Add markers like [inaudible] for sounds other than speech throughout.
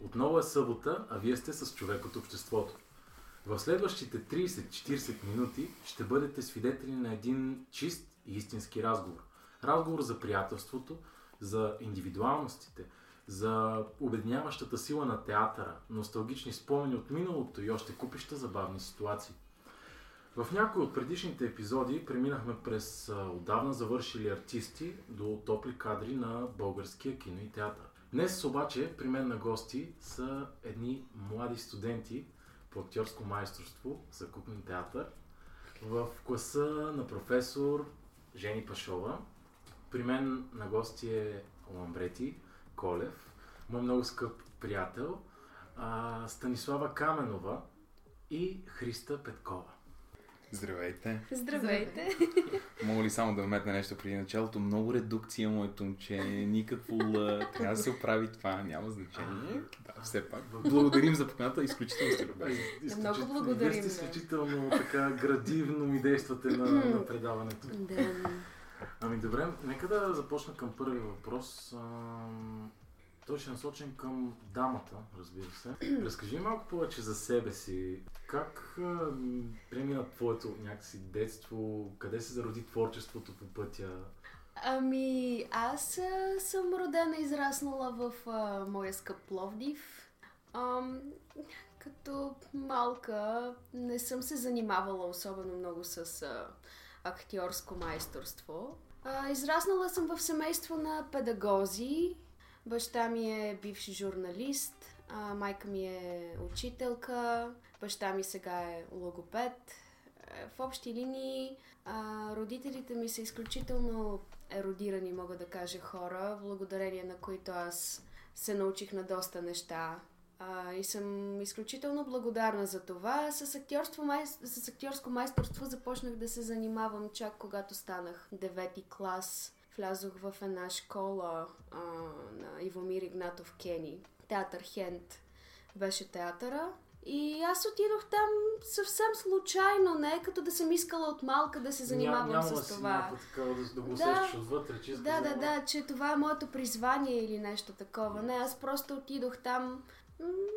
отново е събота, а вие сте с човек от обществото. В следващите 30-40 минути ще бъдете свидетели на един чист и истински разговор. Разговор за приятелството, за индивидуалностите, за обедняващата сила на театъра, носталгични спомени от миналото и още купища забавни ситуации. В някои от предишните епизоди преминахме през отдавна завършили артисти до топли кадри на българския кино и театър. Днес обаче при мен на гости са едни млади студенти по актьорско майсторство за куколен театър в класа на професор Жени Пашова. При мен на гости е Ламбрети Колев, мой много скъп приятел, Станислава Каменова и Христа Петкова. Здравейте! Здравейте! Мога ли само да вметна нещо преди началото? Много редукция, моето момче. Никакво ла. Трябва да се оправи това. Няма значение. Да, все пак. Благодарим за поканата. Изключително сте любезни. Много благодарим. Вие сте изключително така градивно ми действате на, на предаването. Да. Ами добре, нека да започна към първи въпрос. Той ще е насочен към дамата, разбира се. [clears throat] Разкажи малко повече за себе си. Как а, премина твоето някакси детство? Къде се зароди творчеството по пътя? Ами, аз а, съм родена и израснала в а, моя скъп Пловдив. Ам, като малка не съм се занимавала особено много с а, актьорско майсторство. А, израснала съм в семейство на педагози Баща ми е бивш журналист, а, майка ми е учителка, баща ми сега е логопед. Е, в общи линии а, родителите ми са изключително еродирани, мога да кажа, хора, благодарение на които аз се научих на доста неща. А, и съм изключително благодарна за това. С, актьорство, май... с актьорско майсторство започнах да се занимавам чак когато станах девети клас влязох в една школа а, на Ивомир Игнатов Кени. Театър Хент беше театъра. И аз отидох там съвсем случайно, не като да съм искала от малка да се занимавам Ня, с това. Такава, да, да го да, отвътре, че Да, да, да, че това е моето призвание или нещо такова. Не, аз просто отидох там,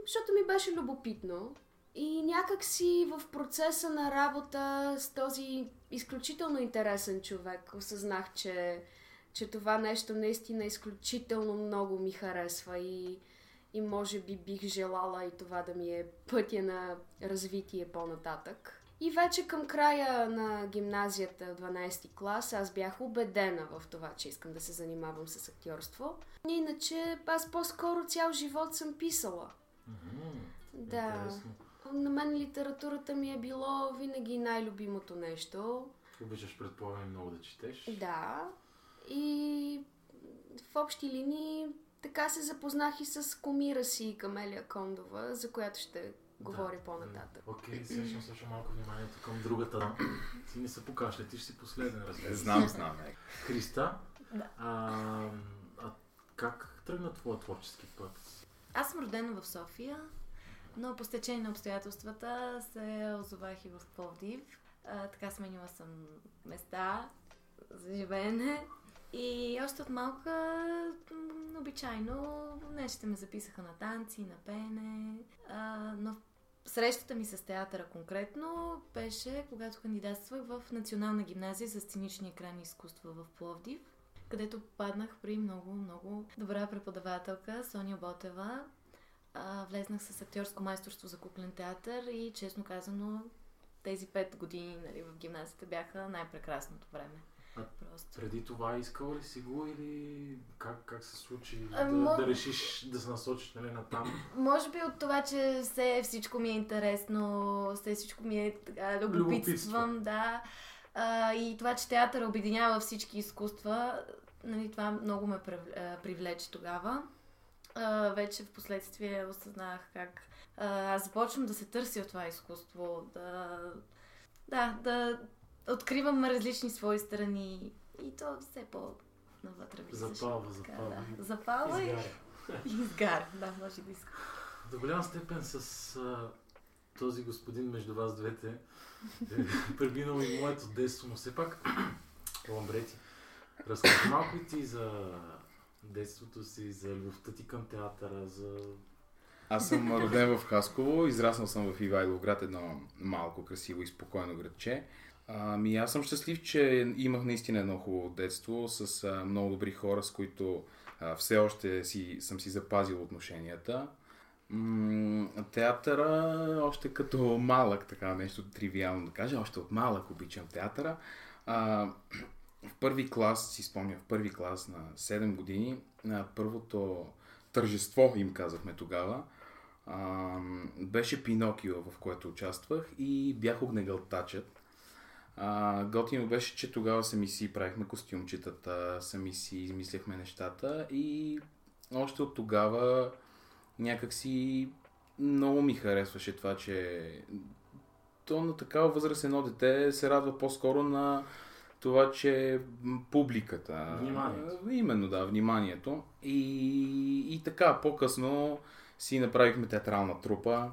защото ми беше любопитно. И някак си в процеса на работа с този изключително интересен човек осъзнах, че че това нещо наистина изключително много ми харесва и, и може би бих желала и това да ми е пътя на развитие по-нататък. И вече към края на гимназията, 12 клас, аз бях убедена в това, че искам да се занимавам с актьорство. Иначе аз по-скоро цял живот съм писала. Mm-hmm. Да. Интересно. На мен литературата ми е било винаги най-любимото нещо. Обичаш, предполагам, много да четеш. Да. И в общи линии така се запознах и с комира си Камелия Кондова, за която ще говори да, по-нататък. Окей, okay, сега ще слушам малко вниманието към другата. Ти не се покашля, ти ще си последен, разбира Знам, знам. Христа, да. а, а как тръгна твоя творчески път? Аз съм родена в София, но по стечение на обстоятелствата се озовах и в Пловдив. А, така сменила съм места за живеене и още от малка, обичайно, нещите ме записаха на танци, на пене, а, но срещата ми с театъра конкретно беше, когато кандидатствах в Национална гимназия за сценични екрани изкуства в Пловдив, където паднах при много, много добра преподавателка Соня Ботева. влезнах с актьорско майсторство за куклен театър и честно казано тези пет години нали, в гимназията бяха най-прекрасното време. А Просто. Преди това искала ли си го или как, как се случи А, да, мо- да решиш да се насочиш нали, на там? [clears throat] Може би от това, че все всичко ми е интересно, все всичко ми е така, любопитствам, да. А, и това, че театър обединява всички изкуства, нали, това много ме привлече тогава. А, вече в последствие осъзнах как а, аз започвам да се търся от това изкуство, да, да, да откривам различни свои страни и то все по-навътре влизаше. Запалва, Така, запалва. да. Запалва и, Изгаря. и [laughs] изгаря. Да, може да иска. До голям степен с а, този господин между вас двете е [laughs] преминало и моето детство, но все пак, [clears throat] Ламбрети, разкажи малко и ти за детството си, за любовта ти към театъра, за... Аз съм роден в Хасково, израснал съм в Ивайловград, едно малко красиво и спокойно градче. Ами аз съм щастлив, че имах наистина едно хубаво детство с а, много добри хора, с които а, все още си, съм си запазил отношенията. М- театъра, още като малък, така нещо тривиално да кажа, още от малък обичам театъра. А, в първи клас, си спомня, в първи клас на 7 години, на първото тържество, им казахме тогава, а, беше Пинокио, в което участвах и бях огнегълтачът. А, готино беше, че тогава сами си правихме костюмчетата, сами си измисляхме нещата и още от тогава някакси много ми харесваше това, че то на такава възраст едно дете се радва по-скоро на това, че публиката... Вниманието. Именно, да, вниманието. И, и така, по-късно си направихме театрална трупа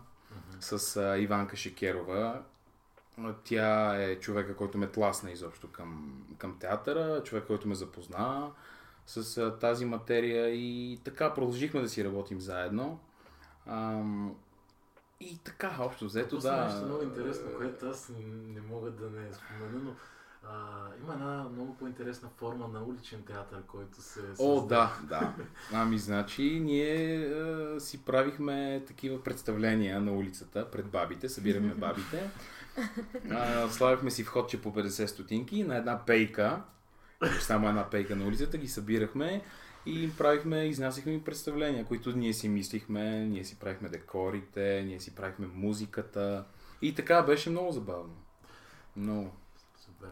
с а, Иванка Шекерова. А, Тя е човека, който ме тласна изобщо към, към театъра, човек, който ме запозна с а, тази материя и така продължихме да си работим заедно. Ам, и така, общо взето, да. нещо много интересно, което аз не, мога да не спомена, но а, има една много по-интересна форма на уличен театър, който се О, създа. да, [laughs] да. Ами, значи, ние е, си правихме такива представления на улицата пред бабите, събирахме [laughs] бабите. А, слагахме си входче по 50 стотинки на една пейка, само една пейка на улицата, ги събирахме и им правихме, изнасяхме им представления, които ние си мислихме, ние си правихме декорите, ние си правихме музиката. И така беше много забавно. Много. Супер.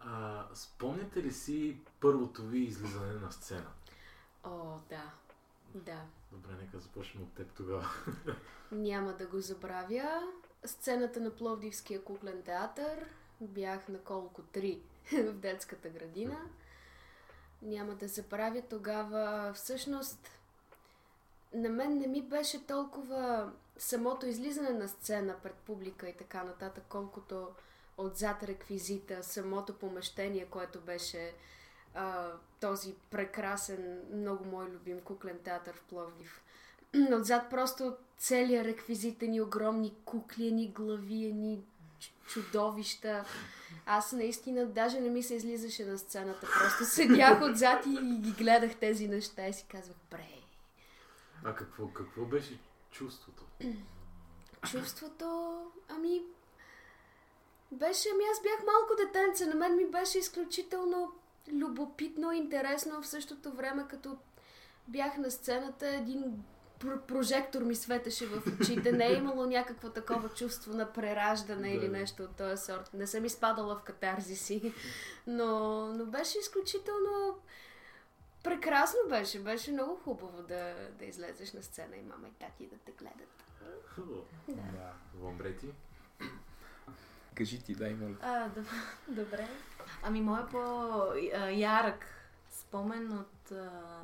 А, спомняте ли си първото ви излизане на сцена? О, да. Да. Добре, нека започнем от теб тогава. Няма да го забравя. Сцената на Пловдивския куклен театър. Бях на колко? Три [laughs] в детската градина. Няма да забравя тогава. Всъщност, на мен не ми беше толкова самото излизане на сцена пред публика и така нататък, колкото отзад реквизита, самото помещение, което беше а, този прекрасен, много мой любим куклен театър в Пловдив. [clears throat] Отзад просто целият реквизит, ни огромни кукли, ни глави, ни чудовища. Аз наистина даже не ми се излизаше на сцената. Просто седях отзад и, ги гледах тези неща и си казвах, бре. А какво, какво беше чувството? [clears throat] Чувството, ами, беше, ами аз бях малко детенце, на мен ми беше изключително любопитно, интересно, в същото време, като бях на сцената, един прожектор ми светеше в очите, не е имало някакво такова чувство на прераждане Да. или нещо от този сорт. Не съм изпадала в катарзиси, но, но беше изключително прекрасно беше, беше много хубаво да, да излезеш на сцена и мама и тати да те гледат. Да. Ламбрети? Кажи ти, дай, моля. А, доб- добре. Ами, моя по-ярък спомен от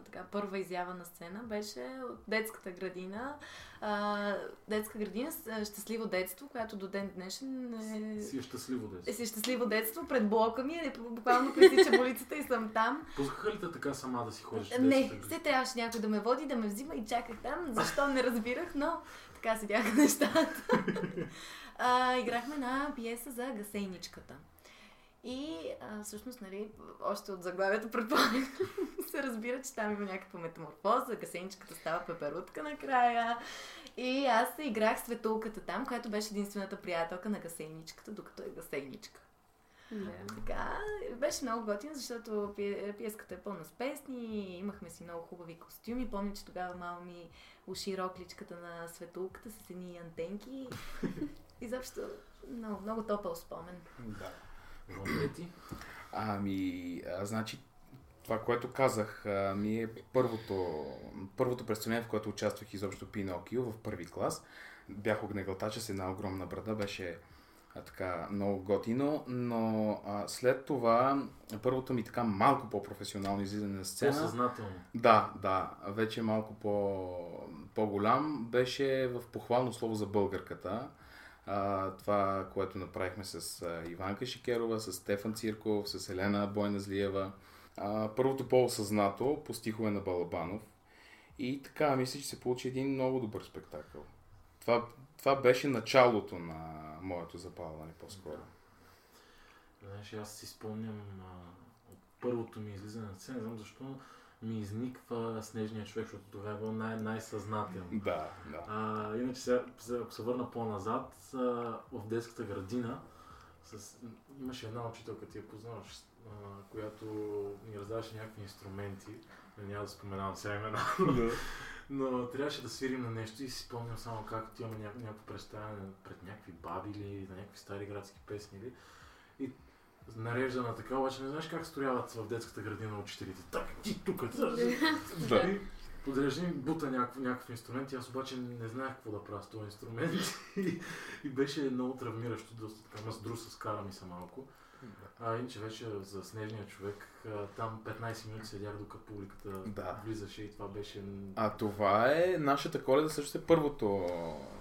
така, първа изява на сцена беше от детската градина. А, детска градина Щастливо детство, която до ден днешен е... Си е щастливо да е си. си щастливо детство пред блока ми, е, буквално пресича улицата и съм там. Пускаха ли те така сама да си ходиш? Не, все трябваше някой да ме води, да ме взима и чаках там. Защо не разбирах, но така седяха [laughs] нещата. [laughs] А, играхме на пиеса за гасейничката. И а, всъщност, нали, още от заглавието предполагам, [laughs] се разбира, че там има някаква метаморфоза, гасеничката става пеперутка накрая. И аз играх светулката там, която беше единствената приятелка на гасеничката, докато е гасеничка. Да. Така, беше много готино, защото пие- пиеската е пълна с песни, имахме си много хубави костюми. Помня, че тогава мама ми уши рокличката на светулката с едни антенки. [laughs] Изобщо много, много топъл спомен. Да. Ти? Ами, а, значи, това, което казах, а, ми е първото, първото представление, в което участвах изобщо Пинокио в първи клас. Бях огнегълтача с една огромна брада, беше а, така много готино, но а, след това първото ми така малко по-професионално излизане на сцена. По-съзнателно. Да, да, вече малко по, по-голям беше в похвално слово за българката. А, това, което направихме с а, Иванка Шикерова, с Стефан Цирков, с Елена Бойна Злиева. А, първото по-осъзнато по стихове на Балабанов. И така, мисля, че се получи един много добър спектакъл. Това, това беше началото на моето запалване по-скоро. Знаеш, аз си спомням а, от първото ми излизане на сцена, не знам защо ми изниква Снежния човек, защото тогава е бил най- най-съзнателно. Да, да. А, иначе сега, ако се върна по-назад, а, в детската градина с... имаше една учителка, ти я познаваш, а, която ни раздаваше някакви инструменти. Няма да споменавам сега имена. [laughs] Но трябваше да свирим на нещо и си спомням само как отиваме ня- някакво представяне пред някакви баби или на някакви стари градски песни. Или... И нарежда на така, обаче не знаеш как строяват в детската градина учителите. Так, ти тук, Да. и подрежда ми бута някакъв, някакъв инструмент и аз обаче не знаех какво да правя с този инструмент и, [laughs] и беше много травмиращо, доста така, ма с друса скара ми се малко. А иначе вече за Снежния човек, там 15 минути седях докато публиката Да. влизаше и това беше... А това е нашата коледа, също е първото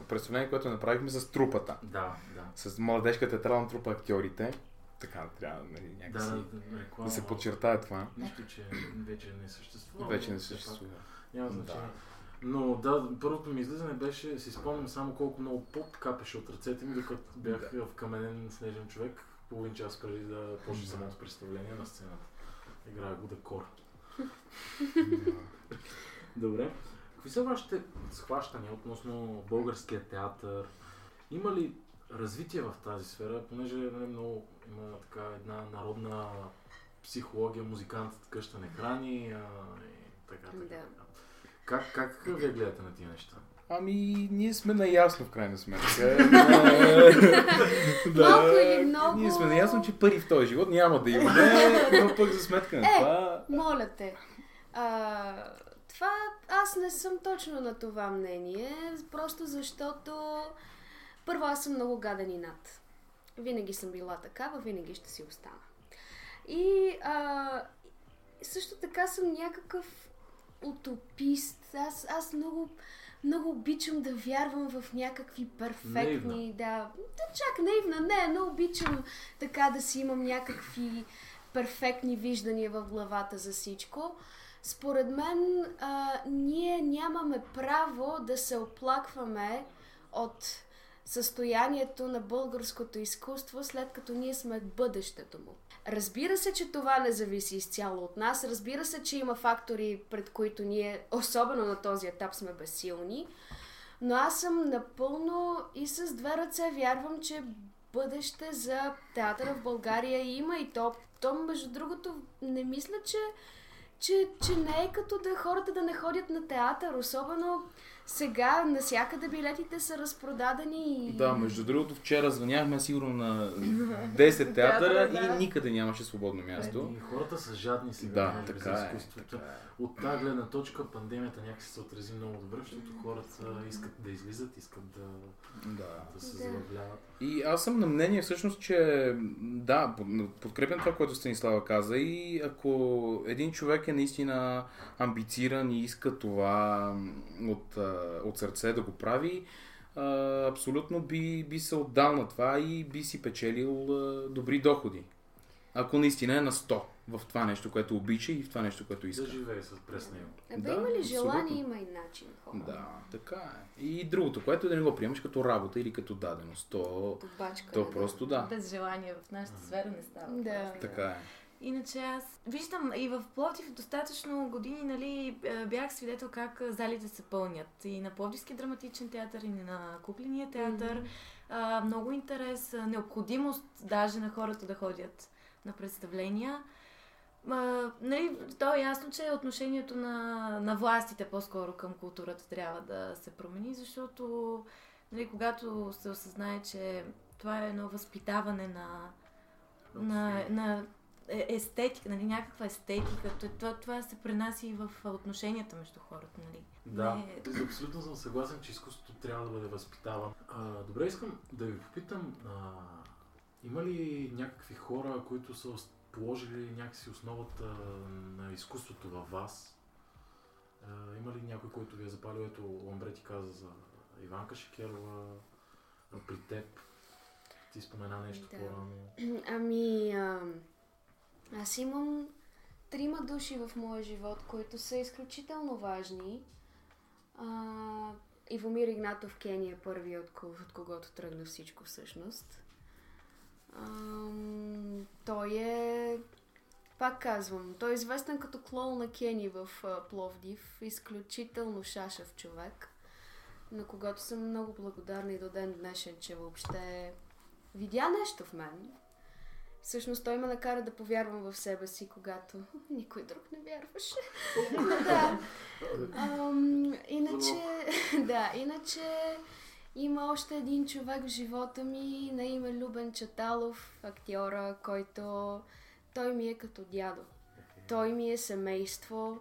представление, което направихме с трупата. Да, да. С младежка театрална трупа актьорите. Така, трябва нали, Да, някакси да, да, реклама. се подчертае това. Нищо, че вече не съществува. Вече не съществува. Няма Да. значение. Но да, първото ми излизане беше, си спомням само колко много пот капеше от ръцете ми, докато бях в каменен снежен човек, половин час преди да почне Да. самото представление на сцената. Играя го декор. [laughs] Добре. Какви са вашите схващания относно българския театър? Има ли развитие в тази сфера, понеже нали, много има така една народна психология, музикантът къща не храни а, и така, така. Да. Как, как вие гледате на тия неща? Ами, ние сме наясно в крайна сметка. [laughs] [laughs] Малко или много. Ние сме наясно, че пари в този живот няма да имаме, [laughs] но пък за сметка на Е, това... Моля те. А, това аз не съм точно на това мнение, просто защото първо аз съм много гаден и над. Винаги съм била такава, винаги ще си остана. И а, също така съм някакъв утопист. Аз, аз много, много обичам да вярвам в някакви перфектни... Наивна. Да, да, чак наивна, не, но обичам така да си имам някакви перфектни виждания в главата за всичко. Според мен, а, ние нямаме право да се оплакваме от състоянието на българското изкуство, след като ние сме бъдещето му. Разбира се, че това не зависи изцяло от нас. Разбира се, че има фактори, пред които ние, особено на този етап, сме безсилни. Но аз съм напълно и с две ръце вярвам, че бъдеще за театъра в България има и то, то между другото, не мисля, че, че, че не е като да хората да не ходят на театър, особено сега насякъде билетите са разпродадени и... Да, между другото, вчера звъняхме сигурно на 10 театъра [laughs] Театъра, да. и никъде нямаше свободно място. И хората са жадни сега Да, би, така за е. изкуството. Така е. От тази гледна точка пандемията някакси се отрази много добре, защото хората искат да излизат, искат да, Да. да се Да. забавляват. И аз съм на мнение всъщност, че да, под- подкрепям това, което Станислава каза и ако един човек е наистина амбициран и иска това от, а, от сърце да го прави, а, абсолютно би, би се отдал на това и би си печелил а, добри доходи. ако наистина е на 100 в това нещо, което обича и в това нещо, което Да иска. живее с през него. Абе, Да, има ли желание, абсолютно. има и начин. Хора. Да, така е. И другото, което е да не го приемаш като работа или като даденост. То, Добачка. то просто да. Без желание в нашата сфера не става. Да. просто. Така е. Иначе аз виждам и в Пловдив достатъчно години, нали, е, бях свидетел как е, залите се пълнят. И на Пловдивски драматичен театър, и на Кукления театър. А, много интерес, а, необходимост даже на хората да ходят на представления. А, нали, то е ясно, че отношението на, на властите по-скоро към културата трябва да се промени, защото нали, когато се осъзнае, че това е едно възпитаване на, на, на е- естетика, нали, някаква естетика, това, това се пренася и в отношенията между хората, нали. Да, Не- абсолютно съм съгласен, че изкуството трябва да бъде възпитавано. Добре, искам да ви попитам, а, има ли някакви хора, които са положили някакси основата на изкуството във вас? А, има ли някой, който ви е запалил? Ето, Ламбре ти каза за Иванка Шекерова, при теб ти спомена нещо Да. по-рано. Ами, а, аз имам трима души в моя живот, които са изключително важни. А, Ивомир Игнатов Кени е първият, от, ко- от когото тръгна всичко всъщност. Ам, той е, пак казвам, той е известен като клоун на Кени в а, Пловдив. Изключително шашев човек, на когото съм много благодарна и до ден днешен, че въобще видя нещо в мен. Всъщност той ме накара да повярвам в себе си, когато [laughs] никой друг не вярваше. [laughs] да. Ам, иначе, [laughs] да, иначе има още един човек в живота ми на име Любен Чаталов, актьора, който той ми е като дядо. Той ми е семейство,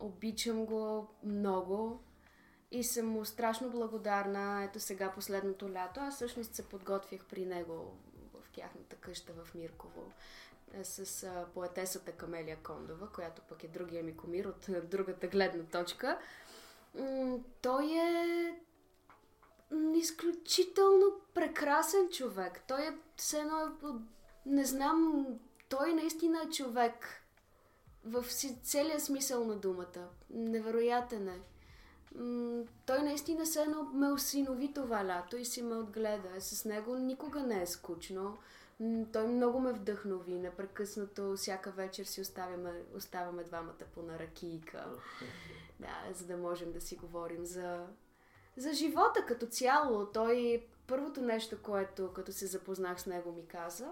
обичам го много и съм му страшно благодарна. Ето сега последното лято. Аз всъщност се подготвях при него тяхната къща в Мирково е, с поетесата Камелия Кондова, която пък е другия ми комир от а, другата гледна точка. Той е изключително прекрасен човек. Той е все едно, е не знам, той наистина е човек в целия смисъл на думата. Невероятен е. Той наистина се едно ме осинови това лято и си ме отгледа. С него никога не е скучно. Той много ме вдъхнови. Непрекъснато всяка вечер си оставяме, оставаме двамата по на ракийка. Да, за да можем да си говорим за, за живота като цяло. Той първото нещо, което като се запознах с него ми каза,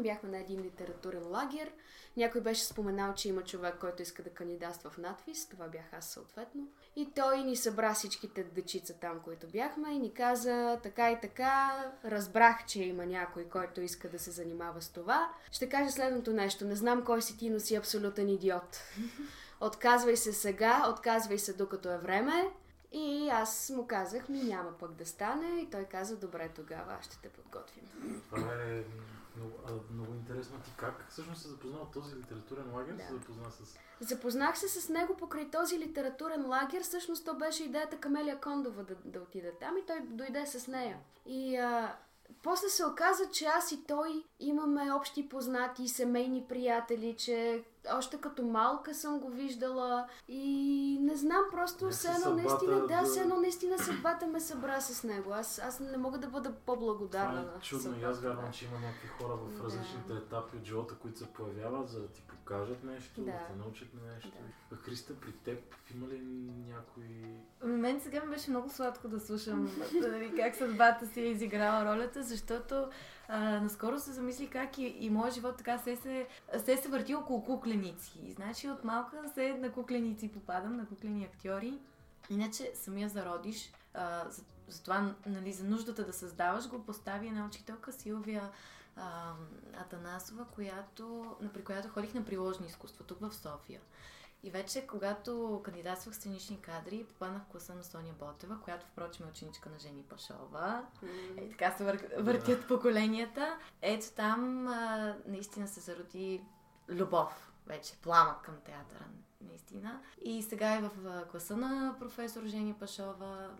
бяхме на един литературен лагер. Някой беше споменал, че има човек, който иска да кандидатства в надвис. Това бях аз съответно. И той ни събра всичките дечица там, които бяхме и ни каза така и така. Разбрах, че има някой, който иска да се занимава с това. Ще кажа следното нещо. Не знам кой си ти, но си абсолютен идиот. [laughs] Отказвай се сега, отказвай се докато е време. И аз му казах, ми няма пък да стане. И той каза, добре, тогава аз ще те подготвим. Това е много, а, много интересно. Ти как всъщност се запознал от този литературен лагер? Да. Се запозна с... Запознах се с него покрай този литературен лагер. Всъщност то беше идеята Камелия Кондова да, да отиде там и той дойде с нея. И а, после се оказа, че аз и той имаме общи познати, семейни приятели, че още като малка съм го виждала и не знам, просто все едно наистина, да, да- все едно наистина съдбата ме събра с него. Аз, аз не мога да бъда по-благодарна Това е чудно и аз вярвам, да. че има някакви хора в Да. различните етапи от живота, които се появяват, за да ти покажат нещо, да, Да. те научат на нещо. Да. А Христа, при теб има ли някой... Мен сега ми беше много сладко да слушам как съдбата си е изиграла ролята, защото а, наскоро се замисли как и, и моят живот така се се, се, се върти около кукленици. Значи от малка се на кукленици попадам, на куклени актьори. Иначе самия зародиш, а, за, за това, нали, за нуждата да създаваш, го постави една учителка Силвия а, Атанасова, която, при която ходих на приложни изкуства тук в София. И вече, когато кандидатствах сценични кадри, попаднах в класа на Соня Ботева, която впрочем е ученичка на Жени Пашова. Е, така се вър... въртят поколенията. Ето там а, наистина се зароди любов вече пламък към театъра, наистина. И сега е в класа на професор Жени Пашова.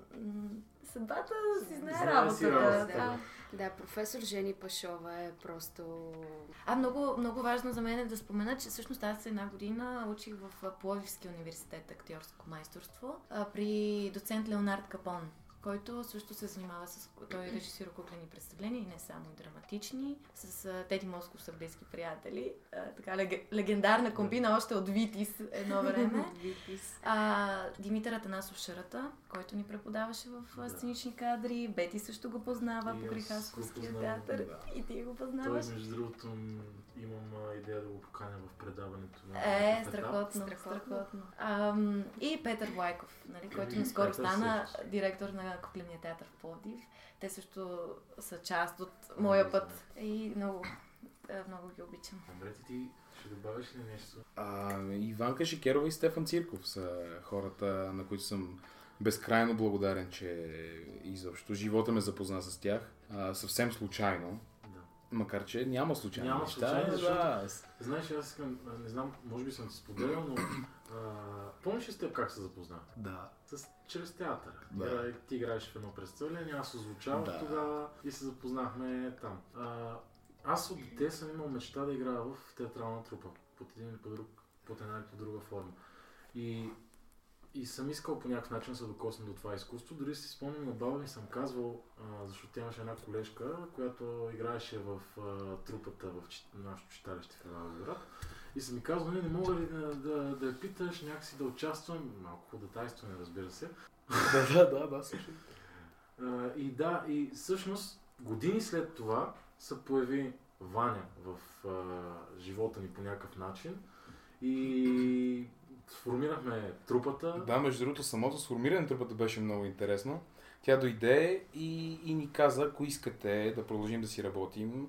Съдбата си знае Знае си работата. работата, да. Да, професор Жени Пашова е просто... А много, много важно за мен е да спомена, че всъщност аз една година учих в а, Пловдивския университет актьорско майсторство при доцент Леонард Капон който също се занимава с... Той режисира куклени представления и не само и драматични, с а, Теди Москов са близки приятели. А, така лег... легендарна комбина още от Витис едно време. [laughs] А, Димитър Атанасов Шарата, който ни преподаваше в а, Да. сценични кадри. Бети също го познава И по аз Хасковския го театър. да. И ти го Той, познаваш. между другото, имам а, идея да го поканя в предаването на Е, страхотно, Страхотно. страхотно. Ам, и Петър Влайков, нали, който наскоро стана също. директор на Кукления театър в Пловдив. Те също са част от моя път и много, е, много ги обичам. Добре, ти, ще добавиш ли нещо? А, Иванка Шикерова и Стефан Цирков са хората, на които съм безкрайно благодарен, че изобщо живота ме запозна с тях. А, съвсем случайно. Да. Макар, че няма случайни Няма неща. случайни, защото- да. Знаеш, аз искам, не знам, може би съм ти споделял, но помниш ли с теб как се запознах? Да. С, чрез театър. Да. Игра- Ти играеш в едно представление, аз озвучавах Да. тогава и се запознахме там. А, аз от дете съм имал мечта да играя в театрална трупа, под един или по друг, под една или по друга форма. И, и съм искал по някакъв начин да се докосна до това изкуство. Дори си спомням на баба ми съм казвал, а, защото тя имаше една колежка, която играеше в а, трупата в нашето читалище в Евалград. И съм ми казал, не, не мога ли да, да, да я питаш, някакси да участвам, малко ходатайстване, разбира се. [laughs] да, да, да, да, също. А, и да, и всъщност години след това се появи Ваня в а, живота ни по някакъв начин и сформирахме трупата. Да, между другото, самото сформиране на трупата беше много интересно. Тя дойде и, и ни каза, ако искате да продължим да си работим,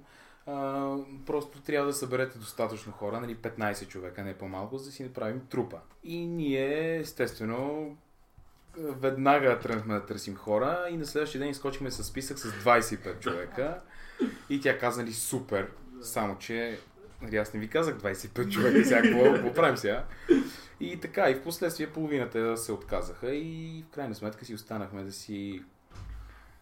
просто трябва да съберете достатъчно хора, нали, 15 човека, не по-малко, за да си направим трупа. И ние, естествено, веднага тръгнахме да търсим хора и на следващия ден изкочихме с списък с 25 човека. И тя каза, нали, супер, само че нали, аз не ви казах 25 човека, сега какво, какво правим сега? И така, и в последствие половината се отказаха и в крайна сметка си останахме да си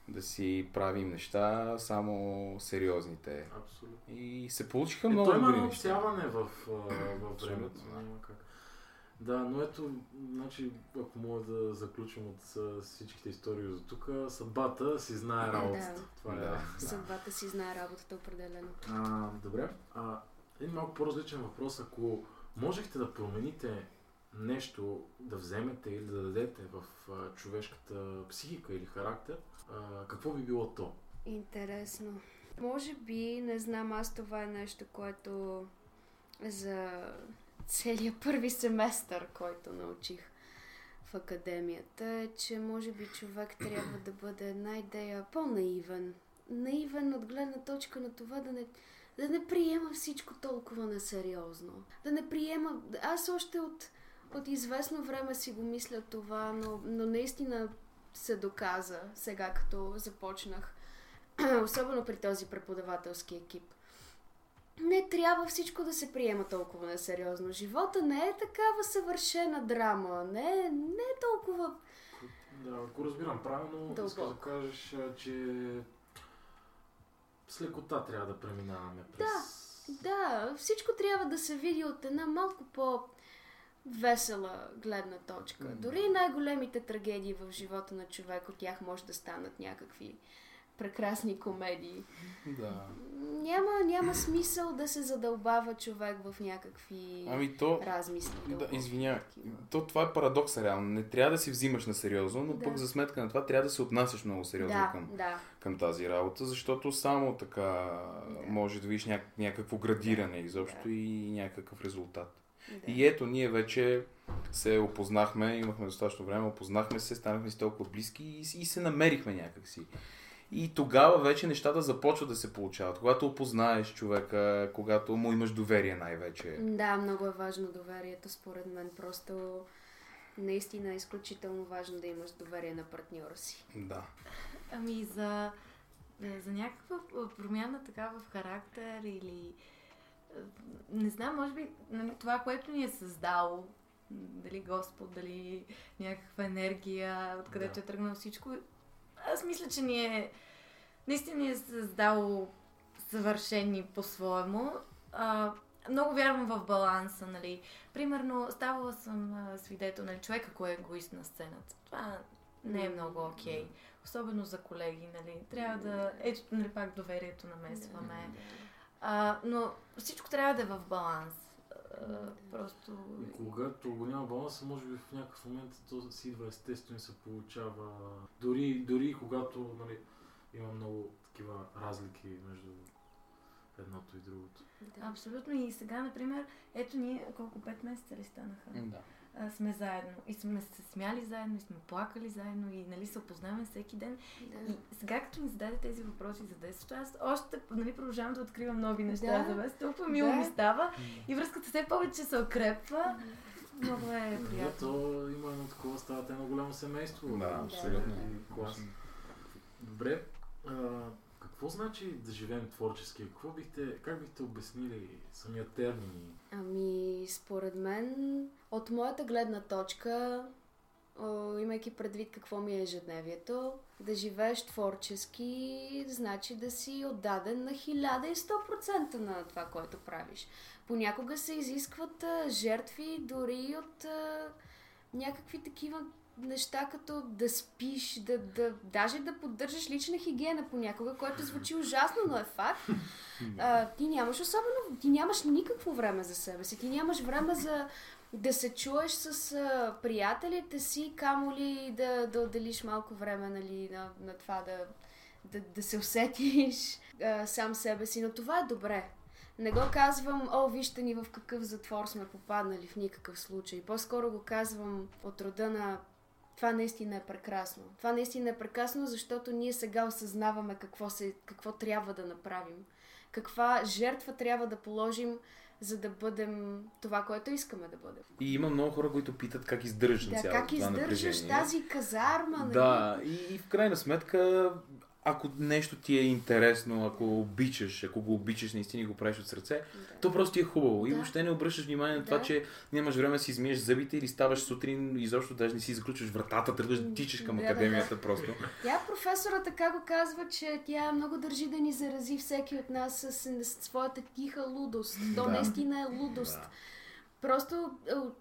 да си правим неща, само сериозните. Абсолютно. И се получиха Е, много той има добри неща. обсяване в, а, в Абсолютно, времето. да. Няма как. Да, но ето, значи, ако мога да заключим от всичките истории за тук, съдбата си знае работата. Да. Това е. Да. Съдбата си знае работата определено. А, добре. А, един малко по-различен въпрос. Ако можехте да промените нещо, да вземете или да дадете в човешката психика или характер, какво би било то? Интересно. Може би, не знам, аз това е нещо, което за целият първи семестър, който научих в академията, е, че може би човек трябва да бъде една идея по-наивен. Наивен от гледна точка на това да не, да не приема всичко толкова несериозно. Да не приема... Аз още от, от известно време си го мисля това, но, но наистина се доказа сега, като започнах. [clears throat] Особено при този преподавателски екип. Не трябва всичко да се приема толкова несериозно. Живота не е такава съвършена драма. Не, е- не е толкова... Да, ако разбирам правилно, искаш да кажеш, че с лекота трябва да преминаваме през... Да, всичко трябва да се види от една малко по весела гледна точка. М. Дори и най-големите трагедии в живота на човек от тях може да станат някакви прекрасни комедии. Да. Няма, няма смисъл да се задълбава човек в някакви Ами то, размисли. да, дълбоки извиня, такива. то това е парадокс реално. Не трябва да си взимаш на сериозно, но Да. пък за сметка на това трябва да се отнасяш много сериозно Да, към, да. към тази работа, защото само така Да. може да видиш няк- някакво градиране изобщо Да. и някакъв резултат. Да. И ето, ние вече се опознахме, имахме достатъчно време, опознахме се, станахме си толкова близки и, и се намерихме някакси. И тогава вече нещата започват да се получават. Когато опознаеш човека, когато му имаш доверие най-вече. Да, много е важно доверието, според мен. Просто наистина е изключително важно да имаш доверие на партньора си. Да. Ами за, за някаква промяна така в характер или не знам, може би нали, това, което ни е създало, дали Господ, дали някаква енергия, откъдето Да. е тръгнало всичко, аз мисля, че ни е наистина ни е създало съвършени по-своему. А, много вярвам в баланса, нали. Примерно, ставала съм а, свидетел, нали, човек, ако е егоист на сцената. Това не е много окей. Okay. Особено за колеги, нали. Трябва да... Ето, нали, пак доверието намесваме. А, но всичко трябва да е в баланс. А, просто... И когато го няма баланса, може би в някакъв момент то си идва естествено и се получава. Дори, дори когато нали, има много такива разлики между едното и другото. Абсолютно. И сега, например, ето ние колко 5 месеца ли станаха? Да. А, сме заедно. И сме се смяли заедно, и сме плакали заедно, и нали, се опознаваме всеки ден. Да. И сега, като ми зададе тези въпроси за детството, аз още нали, продължавам да откривам нови неща Да. за вас. Толкова мило Да. ми става. И връзката все повече се укрепва. Много е Да, приятно. то има едно такова, ставате едно голямо семейство. Да, абсолютно. Клас. Добре, а, какво значи да живеем творчески? Какво бихте, как бихте обяснили самия термин? Ами, според мен, от моята гледна точка, имайки предвид какво ми е ежедневието, да живееш творчески значи да си отдаден на 1100% на това, което правиш. Понякога се изискват жертви дори от някакви такива неща, като да спиш, да, да, даже да поддържаш лична хигиена понякога, което звучи ужасно, но е факт. А, ти нямаш особено, ти нямаш никакво време за себе си, ти нямаш време за да се чуеш с а, приятелите си, камо ли да, да отделиш малко време нали, на, на това да, да, да се усетиш а, сам себе си. Но това е добре. Не го казвам, о, вижте ни в какъв затвор сме попаднали в никакъв случай. По-скоро го казвам от рода на това наистина е прекрасно. Това наистина е прекрасно, защото ние сега осъзнаваме какво, се, какво трябва да направим. Каква жертва трябва да положим, за да бъдем това, което искаме да бъдем. И има много хора, които питат как издържаш на Да, цялото как това издържаш напрежение. тази казарма? нали? Да, и, и в крайна сметка, ако нещо ти е интересно, ако обичаш, ако го обичаш наистина и го правиш от сърце, Да. то просто ти е хубаво. И Да. въобще не обръщаш внимание на това, Да. че нямаш време да си измиеш зъбите или ставаш сутрин и изобщо даже не си заключваш вратата, тръгваш да тичаш към Да, да, академията просто. Тя професора така го казва, че тя много държи да ни зарази всеки от нас с, с своята тиха лудост. То Да. наистина е лудост. Да. Просто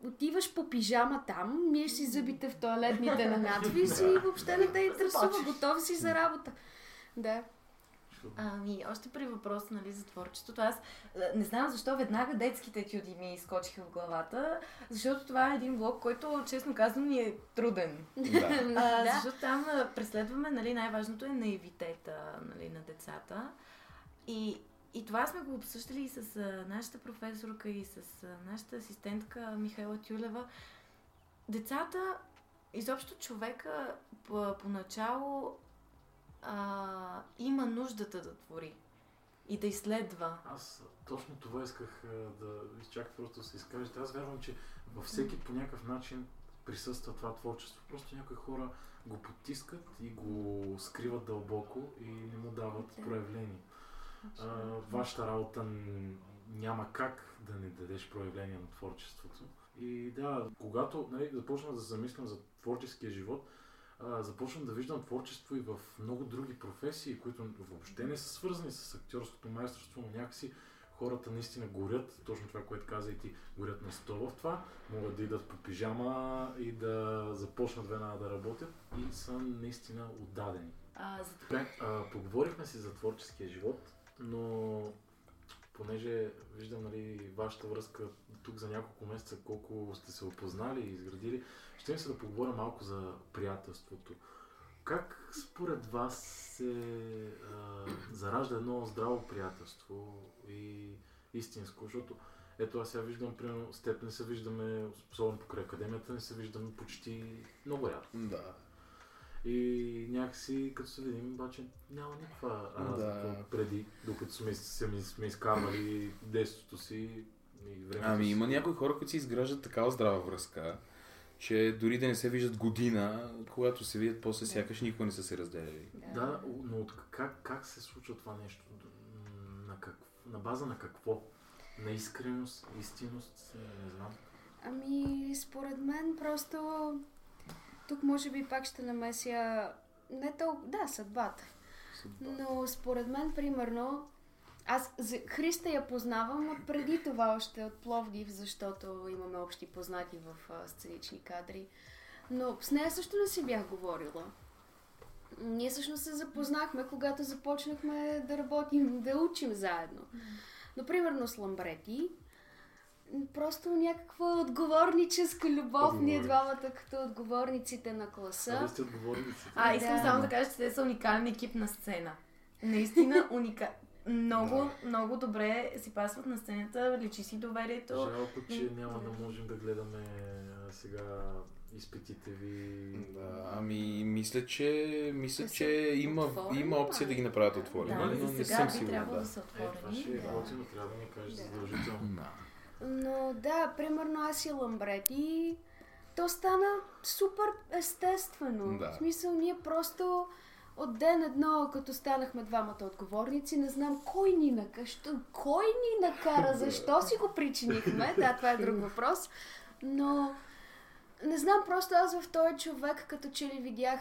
отиваш по пижама там, миеш си зъбите в туалетните на надвис и въобще не те интересува. Готов си за работа. Да. Ами, още при въпрос нали, за творчеството. Аз не знам защо веднага детските етюди ми изкочиха в главата, защото това е един блок, който, честно казвам, ми е труден. Да. А, [laughs] Да. Защото там преследваме, нали, най-важното е наивитета нали, на децата. И, и това сме го обсъждали и с а, нашата професорка, и с а, нашата асистентка Михайла Тюлева. Децата, изобщо човека по, поначало а, има нуждата да твори и да изследва. Аз точно това исках да изчаках просто да се изкажете. Аз вярвам, че във всеки по някакъв начин присъства това творчество. Просто някои хора го потискат и го скриват дълбоко и не му дават Да. проявление. А, вашата работа няма как да не дадеш проявление на творчеството. И да, когато нали, започна да замислям за творческия живот, а, започвам да виждам творчество и в много други професии, които въобще не са свързани с актьорското майсторство, но някакси хората наистина горят, точно това, което каза и ти, горят на сто в това, могат да идат по пижама и да започнат веднага да работят и са наистина отдадени. А, за Добре, а, поговорихме си за творческия живот, но понеже виждам нали, вашата връзка тук за няколко месеца, колко сте се опознали и изградили, ще ми се да поговоря малко за приятелството. Как според вас се а, заражда едно здраво приятелство и истинско? Защото ето аз сега виждам, примерно, с не се виждаме, особено покрай академията, не се виждаме почти много рядко. Да. И някакси, като се видим, обаче няма никаква разлика Да. преди, докато сме, сме, сме изкарвали детството си и времето Ами си. има някои хора, които си изграждат такава здрава връзка, че дори да не се виждат година, когато се видят, после сякаш никога не са се разделяли. Да, но от как, как се случва това нещо? На, как, на база на какво? на искреност, истинност, не знам. Ами, според мен просто тук може би пак ще намеся не толкова, да, съдбата. Но според мен, примерно, аз за Христа я познавам от преди това още от Пловдив, защото имаме общи познати в а, сценични кадри. Но с нея също не си бях говорила. Ние всъщност се запознахме, когато започнахме да работим, да учим заедно. Но примерно с Ламбрети, просто някаква отговорническа любов, ние двамата като отговорниците на класа. А, сте отговорници. А, искам Да. само да кажа, че те са уникален екип на сцена. Наистина [laughs] уника... Много, много добре си пасват на сцената, личи си доверието. Жалко, че няма да да. можем да гледаме а, сега изпитите ви. Да, ами мисля, че, мисля, Да че има, отворени, има опция да ги направят отворени, Да, но не сега съм би сигурен. трябвало Да. да са Е, това ще е отворени. готино, трябва да ми кажеш Да. задължително. Да. Но да, примерно аз и Ламбрети, то стана супер естествено. Да. В смисъл, ние просто от ден едно, като станахме двамата отговорници, не знам кой ни накара, кой ни накара, [laughs] защо си го причинихме, да, това е друг въпрос, но не знам, просто аз в този човек като че ли видях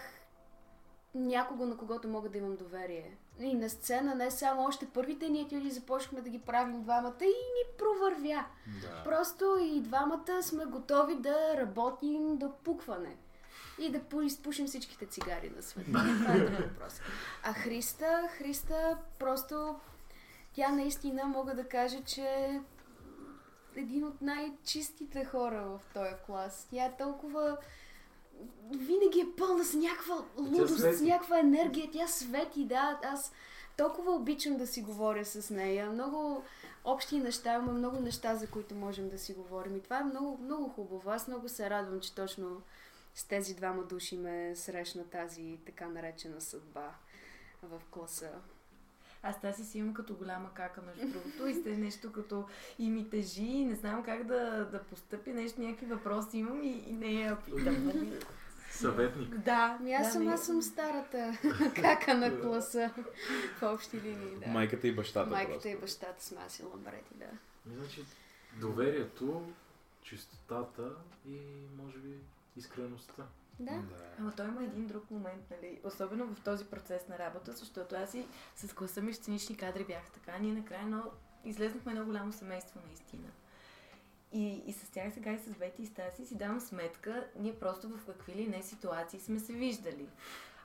някого, на когото мога да имам доверие. И на сцена не само още първите ни етюди започнахме да ги правим двамата и ни провървя. Да. Просто и двамата сме готови да работим до пукване. И да пу- изпушим всичките цигари на света. Това е друг въпрос. А Христа, Христа просто тя наистина мога да кажа, че един от най-чистите хора в този клас. Тя е толкова винаги е пълна с някаква лудост, с някаква енергия. Тя свети, да. Аз толкова обичам да си говоря с нея. Много общи неща, има много неща, за които можем да си говорим. И това е много, много хубаво. Аз много се радвам, че точно с тези двама души ме срещна тази така наречена съдба в класа. Аз тази си имам като голяма кака, между другото, и сте нещо като и ми тежи, не знам как да, да постъпя, нещо, някакви въпроси имам и, и не я питам. нали? Съветник. Да, Ами аз да, сама не- съм старата [laughs] кака на класа в общи линии, да. Майката и бащата Майката просто. и бащата с Маси Ламбрети, да. Значи, доверието, чистотата и може би искреността. Да. Ама той има един друг момент, нали? Особено в този процес на работа, защото аз и с класа ми в сценични кадри бях така. Ние накрая но излезнахме едно голямо семейство, наистина. И, и с тях сега и с Бети и Стаси си давам сметка, ние просто в какви ли не ситуации сме се виждали.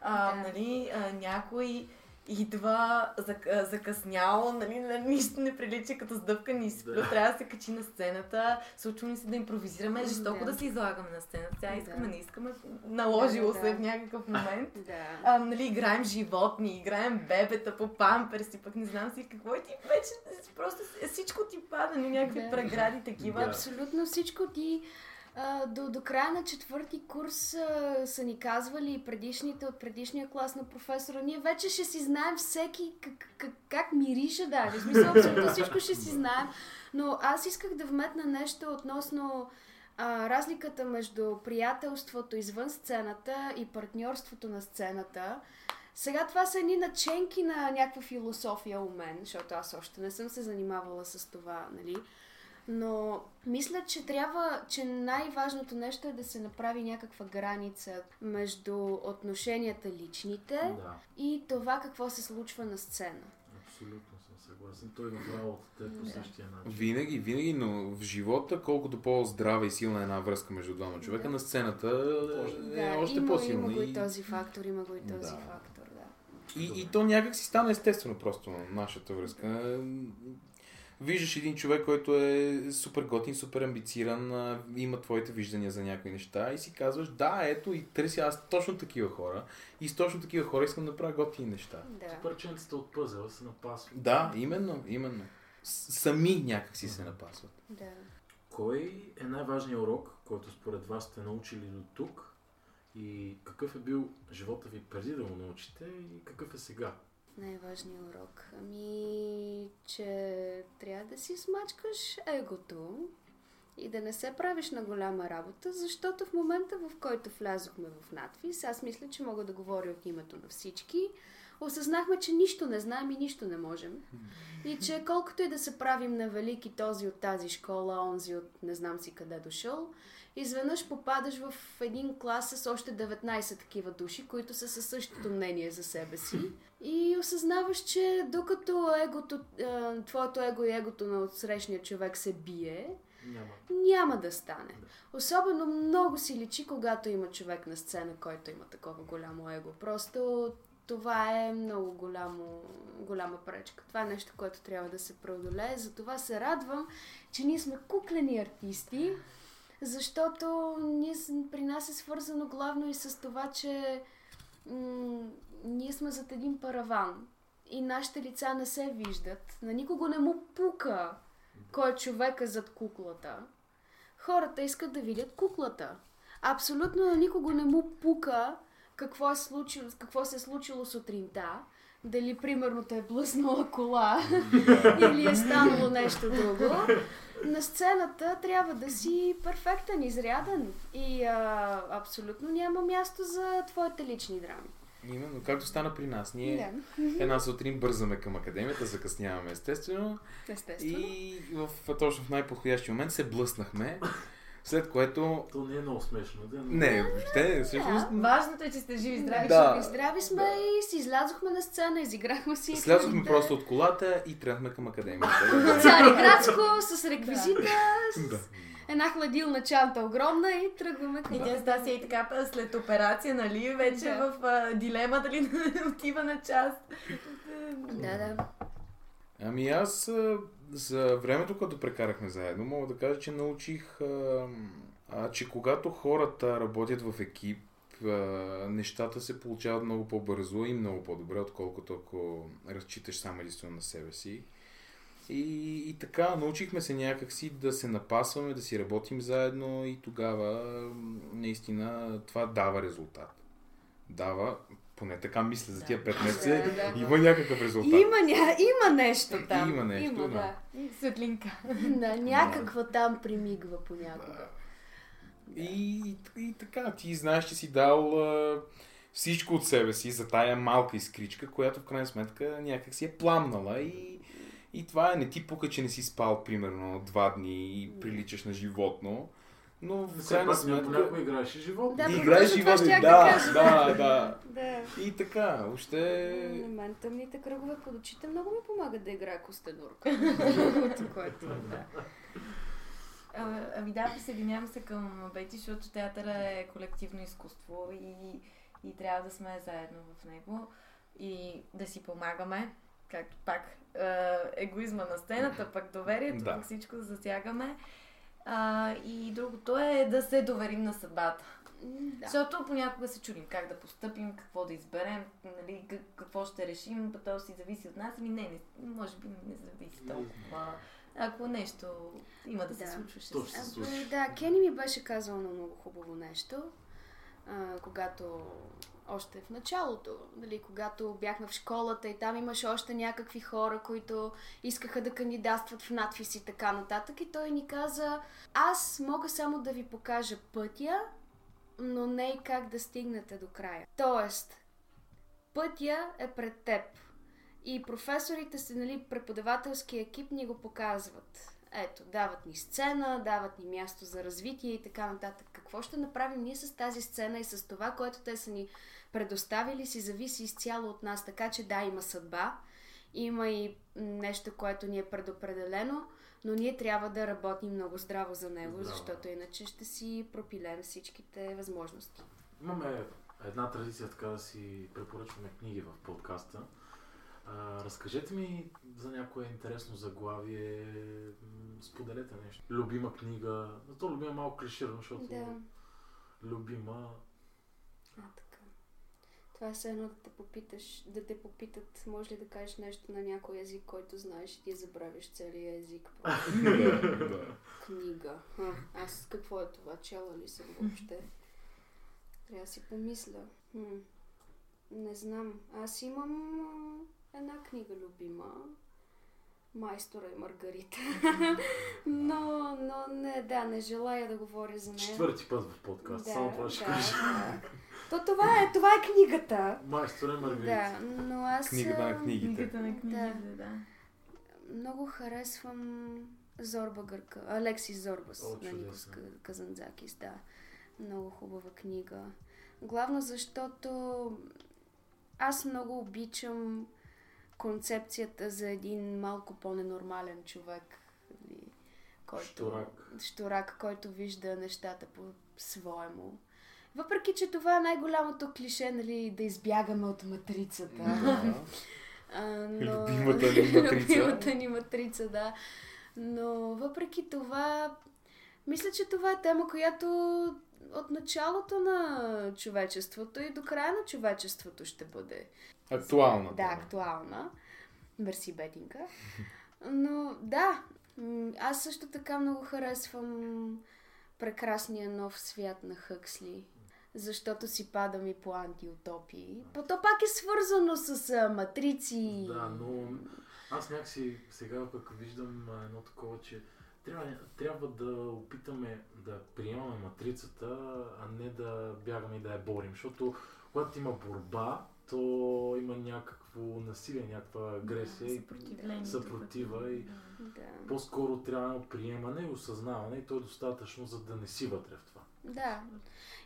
А, Да. нали, а, някой идва закъснял, нали, на нищо не прилича като сдъвкан и сплю, Да. трябва да се качи на сцената, случва ни се да импровизираме, жестоко Да. да се излагаме на сцената. Сега искаме, Да. не искаме, наложило Да, да, се в някакъв момент. Да. А, нали, играем животни, играем бебета по памперси, пък не знам си какво и ти вече просто всичко ти пада, нали, някакви Да. прегради такива. Да. Абсолютно всичко ти до, до края на четвърти курс а, са ни казвали предишните от предишния клас на професора. Ние вече ще си знаем всеки как, как, как мирише даже. В смисъл, абсолютно всичко ще си знаем. Но аз исках да вметна нещо относно а, разликата между приятелството извън сцената и партньорството на сцената. Сега това са едни наченки на някаква философия у мен, защото аз още не съм се занимавала с това, нали? Но мисля, че трябва, че най-важното нещо е да се направи някаква граница между отношенията личните Да, и това какво се случва на сцена. абсолютно съм съгласен. Той работата е по Да. същия начин. Винаги, винаги, но в живота, колкото по-здрава и силна е една връзка между двама човека, Да. на сцената е да, още има, по-силна. има го и този фактор, има го и този Да. фактор, да. И, и то някак си стана естествено просто нашата връзка. Виждаш един човек, който е супер готин, супер амбициран, има твоите виждания за някои неща и си казваш, да, ето и търся аз точно такива хора и с точно такива хора искам да правя готини неща. Да. Парченцата от пъзела се напасват. Да, именно, именно. Сами някак си се напасват. да. Кой е най-важният урок, който според вас сте научили до тук? И какъв е бил живота ви преди да го научите и какъв е сега? Най-важният урок. Ами, че трябва да си смачкаш егото и да не се правиш на голяма работа, защото в момента, в който влязохме в надвис, аз мисля, че мога да говоря от името на всички, осъзнахме, че нищо не знаем и нищо не можем. И че колкото и да се правим на велики този от тази школа, онзи от не знам си къде дошъл, изведнъж попадаш в един клас с още 19 такива души, които са със същото мнение за себе си. И осъзнаваш, че докато егото, твоето его и егото на отсрещния човек се бие, Няма. няма да стане. Особено много си личи, когато има човек на сцена, който има такова голямо его. Просто това е много голямо, голяма пречка. Това е нещо, което трябва да се преодолее. Затова се радвам, че ние сме куклени артисти, защото ние, при нас е свързано главно и с това, че ние сме зад един параван и нашите лица не се виждат. На никого не му пука кой е човека зад куклата. Хората искат да видят куклата. Абсолютно на никого не му пука какво, е случило, какво се е случило сутринта. Дали, примерно, те е блъснала кола или е станало нещо друго. На сцената трябва да си перфектен, изряден и а, абсолютно няма място за твоите лични драми. Именно, както стана при нас. Ние Да, една сутрин бързаме към академията, закъсняваме естествено. естествено. И в, точно в най-подходящия момент се блъснахме. След което... То не е много смешно. Да? Не, въобще, всъщност... Важното е, че сте живи здрави. Да. И здрави сме и си излязохме на сцена, изиграхме си. Слязохме да. просто от колата и тръгнахме към академията. [laughs] Цариградско с реквизита, да. с една хладилна чанта огромна и тръгваме към И тя Стася и така след операция, нали, вече Да. в а, дилема дали да [laughs] отива на част. Да, да. Ами аз а, за времето, което прекарахме заедно, мога да кажа, че научих, а, а, че когато хората работят в екип, а, нещата се получават много по-бързо и много по-добре, отколкото ако разчиташ само единствено на себе си. И, и така, научихме се някакси да се напасваме, да си работим заедно и тогава наистина това дава резултат. Дава, поне така мисля за тия 5 месеца, Да, да. има някакъв резултат. Има, ня... има нещо там. Има нещо, има, да. да. Светлинка. да. [laughs] Някаква там примигва понякога. И, и, и така, ти знаеш, че си дал а, всичко от себе си за тая малка искричка, която в крайна сметка някак си е пламнала и, и това е не ти пука, че не си спал примерно два дни и приличаш на животно, но в крайна пак сметка... играеш и живот. Да, играеш щях да, да, да. [laughs] Да. И така, въобще... На мен тъмните кръгове под очите много ми помагат да играя костенурка. [laughs] което, да. А, Ами да, присъединявам се към Бети, защото театъра е колективно изкуство и, и трябва да сме заедно в него и да си помагаме, както пак е, егоизма на сцената, пък доверието, Да. пък всичко да засягаме. А, и другото е да се доверим на съдбата. Да. Защото понякога се чудим как да постъпим, какво да изберем, нали, как- какво ще решим, па то си зависи от нас. Ами не, не, може би не зависи толкова. Ако нещо има да се Да. случва, ще се ще се случва. случи. Да, Кени ми беше казала на много хубаво нещо, а, когато още в началото, нали, когато бяхме в школата и там имаше още някакви хора, които искаха да кандидатстват в надфис и така нататък. И той ни каза, аз мога само да ви покажа пътя, но не и как да стигнете до края. Тоест, пътя е пред теб. И професорите си, нали, преподавателски екип ни го показват. Ето, дават ни сцена, дават ни място за развитие и така нататък. Какво ще направим ние с тази сцена и с това, което те са ни предоставили, си зависи изцяло от нас. Така че да, има съдба, има и нещо, което ни е предопределено, но ние трябва да работим много здраво за него, Здраво. защото иначе ще си пропилем всичките възможности. Имаме една традиция така да си препоръчваме книги в подкаста. А, разкажете ми за някое интересно заглавие, споделете нещо. Любима книга, но то любима е малко клиширано, защото Да. любима... А, така. Това е все едно да те попиташ, да те попитат, може ли да кажеш нещо на някой език, който знаеш и ти забравиш целия език. [laughs] Книга. А, аз какво е това? Чела ли съм въобще? Трябва да си помисля. Хм. Не знам. Аз имам любима. Майстора и Маргарита. [laughs] но, но не, да, не желая да говоря за нея. Четвърти път в подкаст, Да, само това ще да, кажа. да. [laughs] То това е, това е книгата. Майсторе Маргарита. Да, но аз... Книгата на книгите. Книгата на книгите, да. Много харесвам Зорба Гърка. Алексис Зорбас О, на Никос чудесно. Ка- Казанзакис, да. Много хубава книга. Главно защото аз много обичам концепцията за един малко по-ненормален човек. нали, Който, Щурак. Щурак, който вижда нещата по-своему. Въпреки, че това е най-голямото клише, нали, да избягаме от матрицата. Да. А, но... Любимата ни матрица. Любимата ни матрица, да. Но въпреки това, мисля, че това е тема, която от началото на човечеството и до края на човечеството ще бъде. Актуална. Да, актуална. Мерси, Бетинка. Но да, аз също така много харесвам прекрасния нов свят на Хъксли. Защото си падам и по антиутопии. То то пак е свързано с а, матрици. Да, но аз някакси сега пък виждам едно такова, че трябва, трябва да опитаме да приемаме матрицата, а не да бягаме и да я борим. Защото когато има борба, то има някакво насилие, някаква агресия и Съпротивление. съпротива и Да. по-скоро трябва приемане и осъзнаване и то е достатъчно, за да не си вътре в това. Да.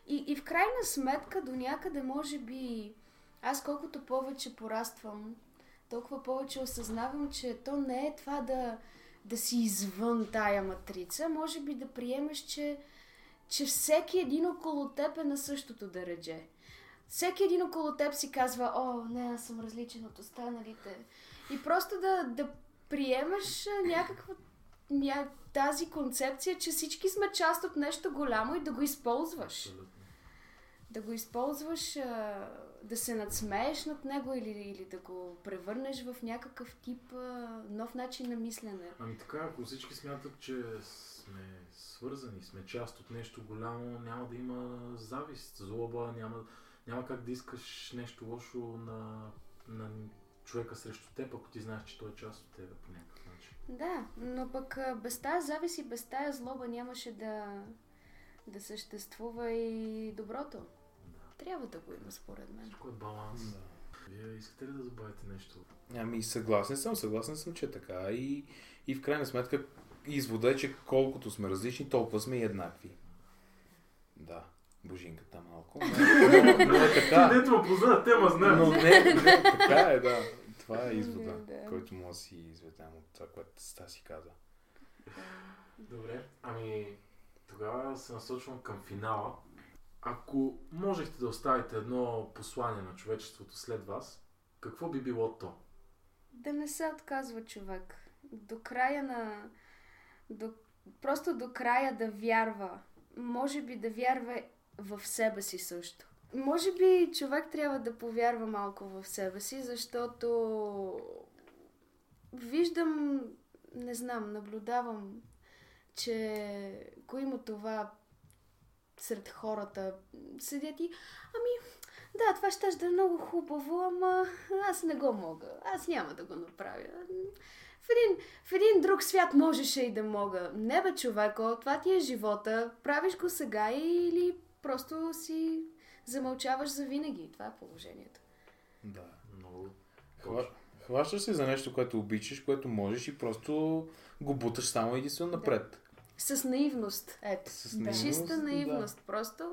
И, и в крайна сметка до някъде може би аз колкото повече пораствам, толкова повече осъзнавам, че то не е това да, да си извън тая матрица. Може би да приемеш, че, че всеки един около теб е на същото държе. Всеки един около теб си казва, о, не, аз съм различен от останалите. И просто да, да приемаш някаква ня... тази концепция, че всички сме част от нещо голямо и да го използваш. Абсолютно. Да го използваш, а, да се надсмееш над него или, или да го превърнеш в някакъв тип а, нов начин на мислене. Ами така, ако всички смятат, че сме свързани, сме част от нещо голямо, няма да има завист, злоба, няма, няма как да искаш нещо лошо на, на човека срещу теб, ако ти знаеш, че той е част от теб по някакъв начин. Да, но пък без тая завист и без тая злоба нямаше да, да съществува и доброто. Трябва да го има, според мен. Всичко е баланс. Да. Вие искате ли да добавите нещо? Ами съгласен съм, съгласен съм, че е така и, и в крайна сметка извода е, че колкото сме различни, толкова сме и еднакви. Да, божинката малко. Но, но, но е така. [laughs] Дето ме позна тема, знае. Но не, не, така е, да. Това е извода, Да, който може да си изведем от това, което Стаси каза. Добре, ами тогава се насочвам към финала. Ако можехте да оставите едно послание на човечеството след вас, какво би било то? Да не се отказва човек. До края на... До... Просто до края да вярва. Може би да вярва в себе си също. Може би човек трябва да повярва малко в себе си, защото виждам, не знам, наблюдавам, че го има това сред хората. Седят и, ами, да, това ще да е много хубаво, ама аз не го мога. Аз няма да го направя. В един, в един друг свят можеше и да мога. Не бе, човеко, това ти е живота. Правиш го сега или просто си замълчаваш за винаги. Това е положението. Да. Много. Хва... Хващаш се за нещо, което обичаш, което можеш и просто го буташ само единствено напред. С наивност. Ето. С наивност, Чиста наивност. Просто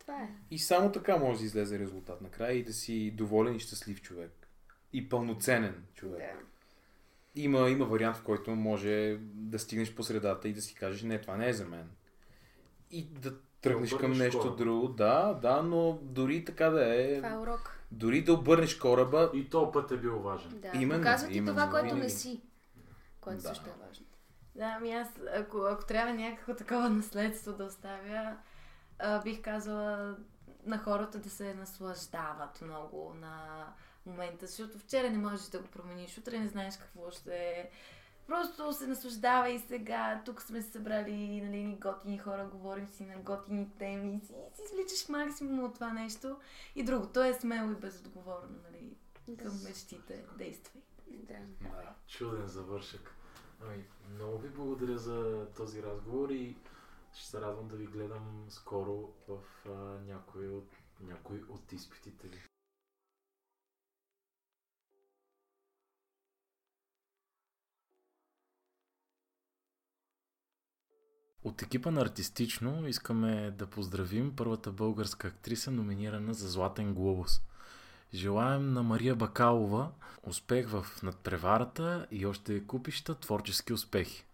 това е. И само така може да излезе резултат накрая и да си доволен и щастлив човек. И пълноценен човек. Да. Има, има вариант, в който може да стигнеш по средата и да си кажеш, не, това не е за мен. И да тръгнеш към обърнеш нещо кораба. друго. Да, да, но дори така да е. Това е урок. Дори да обърнеш кораба, И то път е бил важен. Да. Именно, Показва ти именно, това, което не си. Което Да. също е важно. Да, ами аз, ако, ако трябва някакво такова [laughs] наследство да оставя, а, бих казала на хората да се наслаждават много на момента, защото вчера не можеш да го промениш, утре не знаеш какво ще е. Просто се наслаждава и сега. Тук сме се събрали нали, ни готини хора, говорим си на готини теми и си, си извличаш максимум от това нещо. И другото е смело и безотговорно, нали, към мечтите. Действай. Да. Чуден завършък. Ами, много ви благодаря за този разговор и Ще се радвам да ви гледам скоро в а, някой, от, някой от изпитите ви. От екипа на Артистично искаме да поздравим първата българска актриса, номинирана за Златен глобус. Желаем на Мария Бакалова успех в надпреварата и още купища творчески успехи.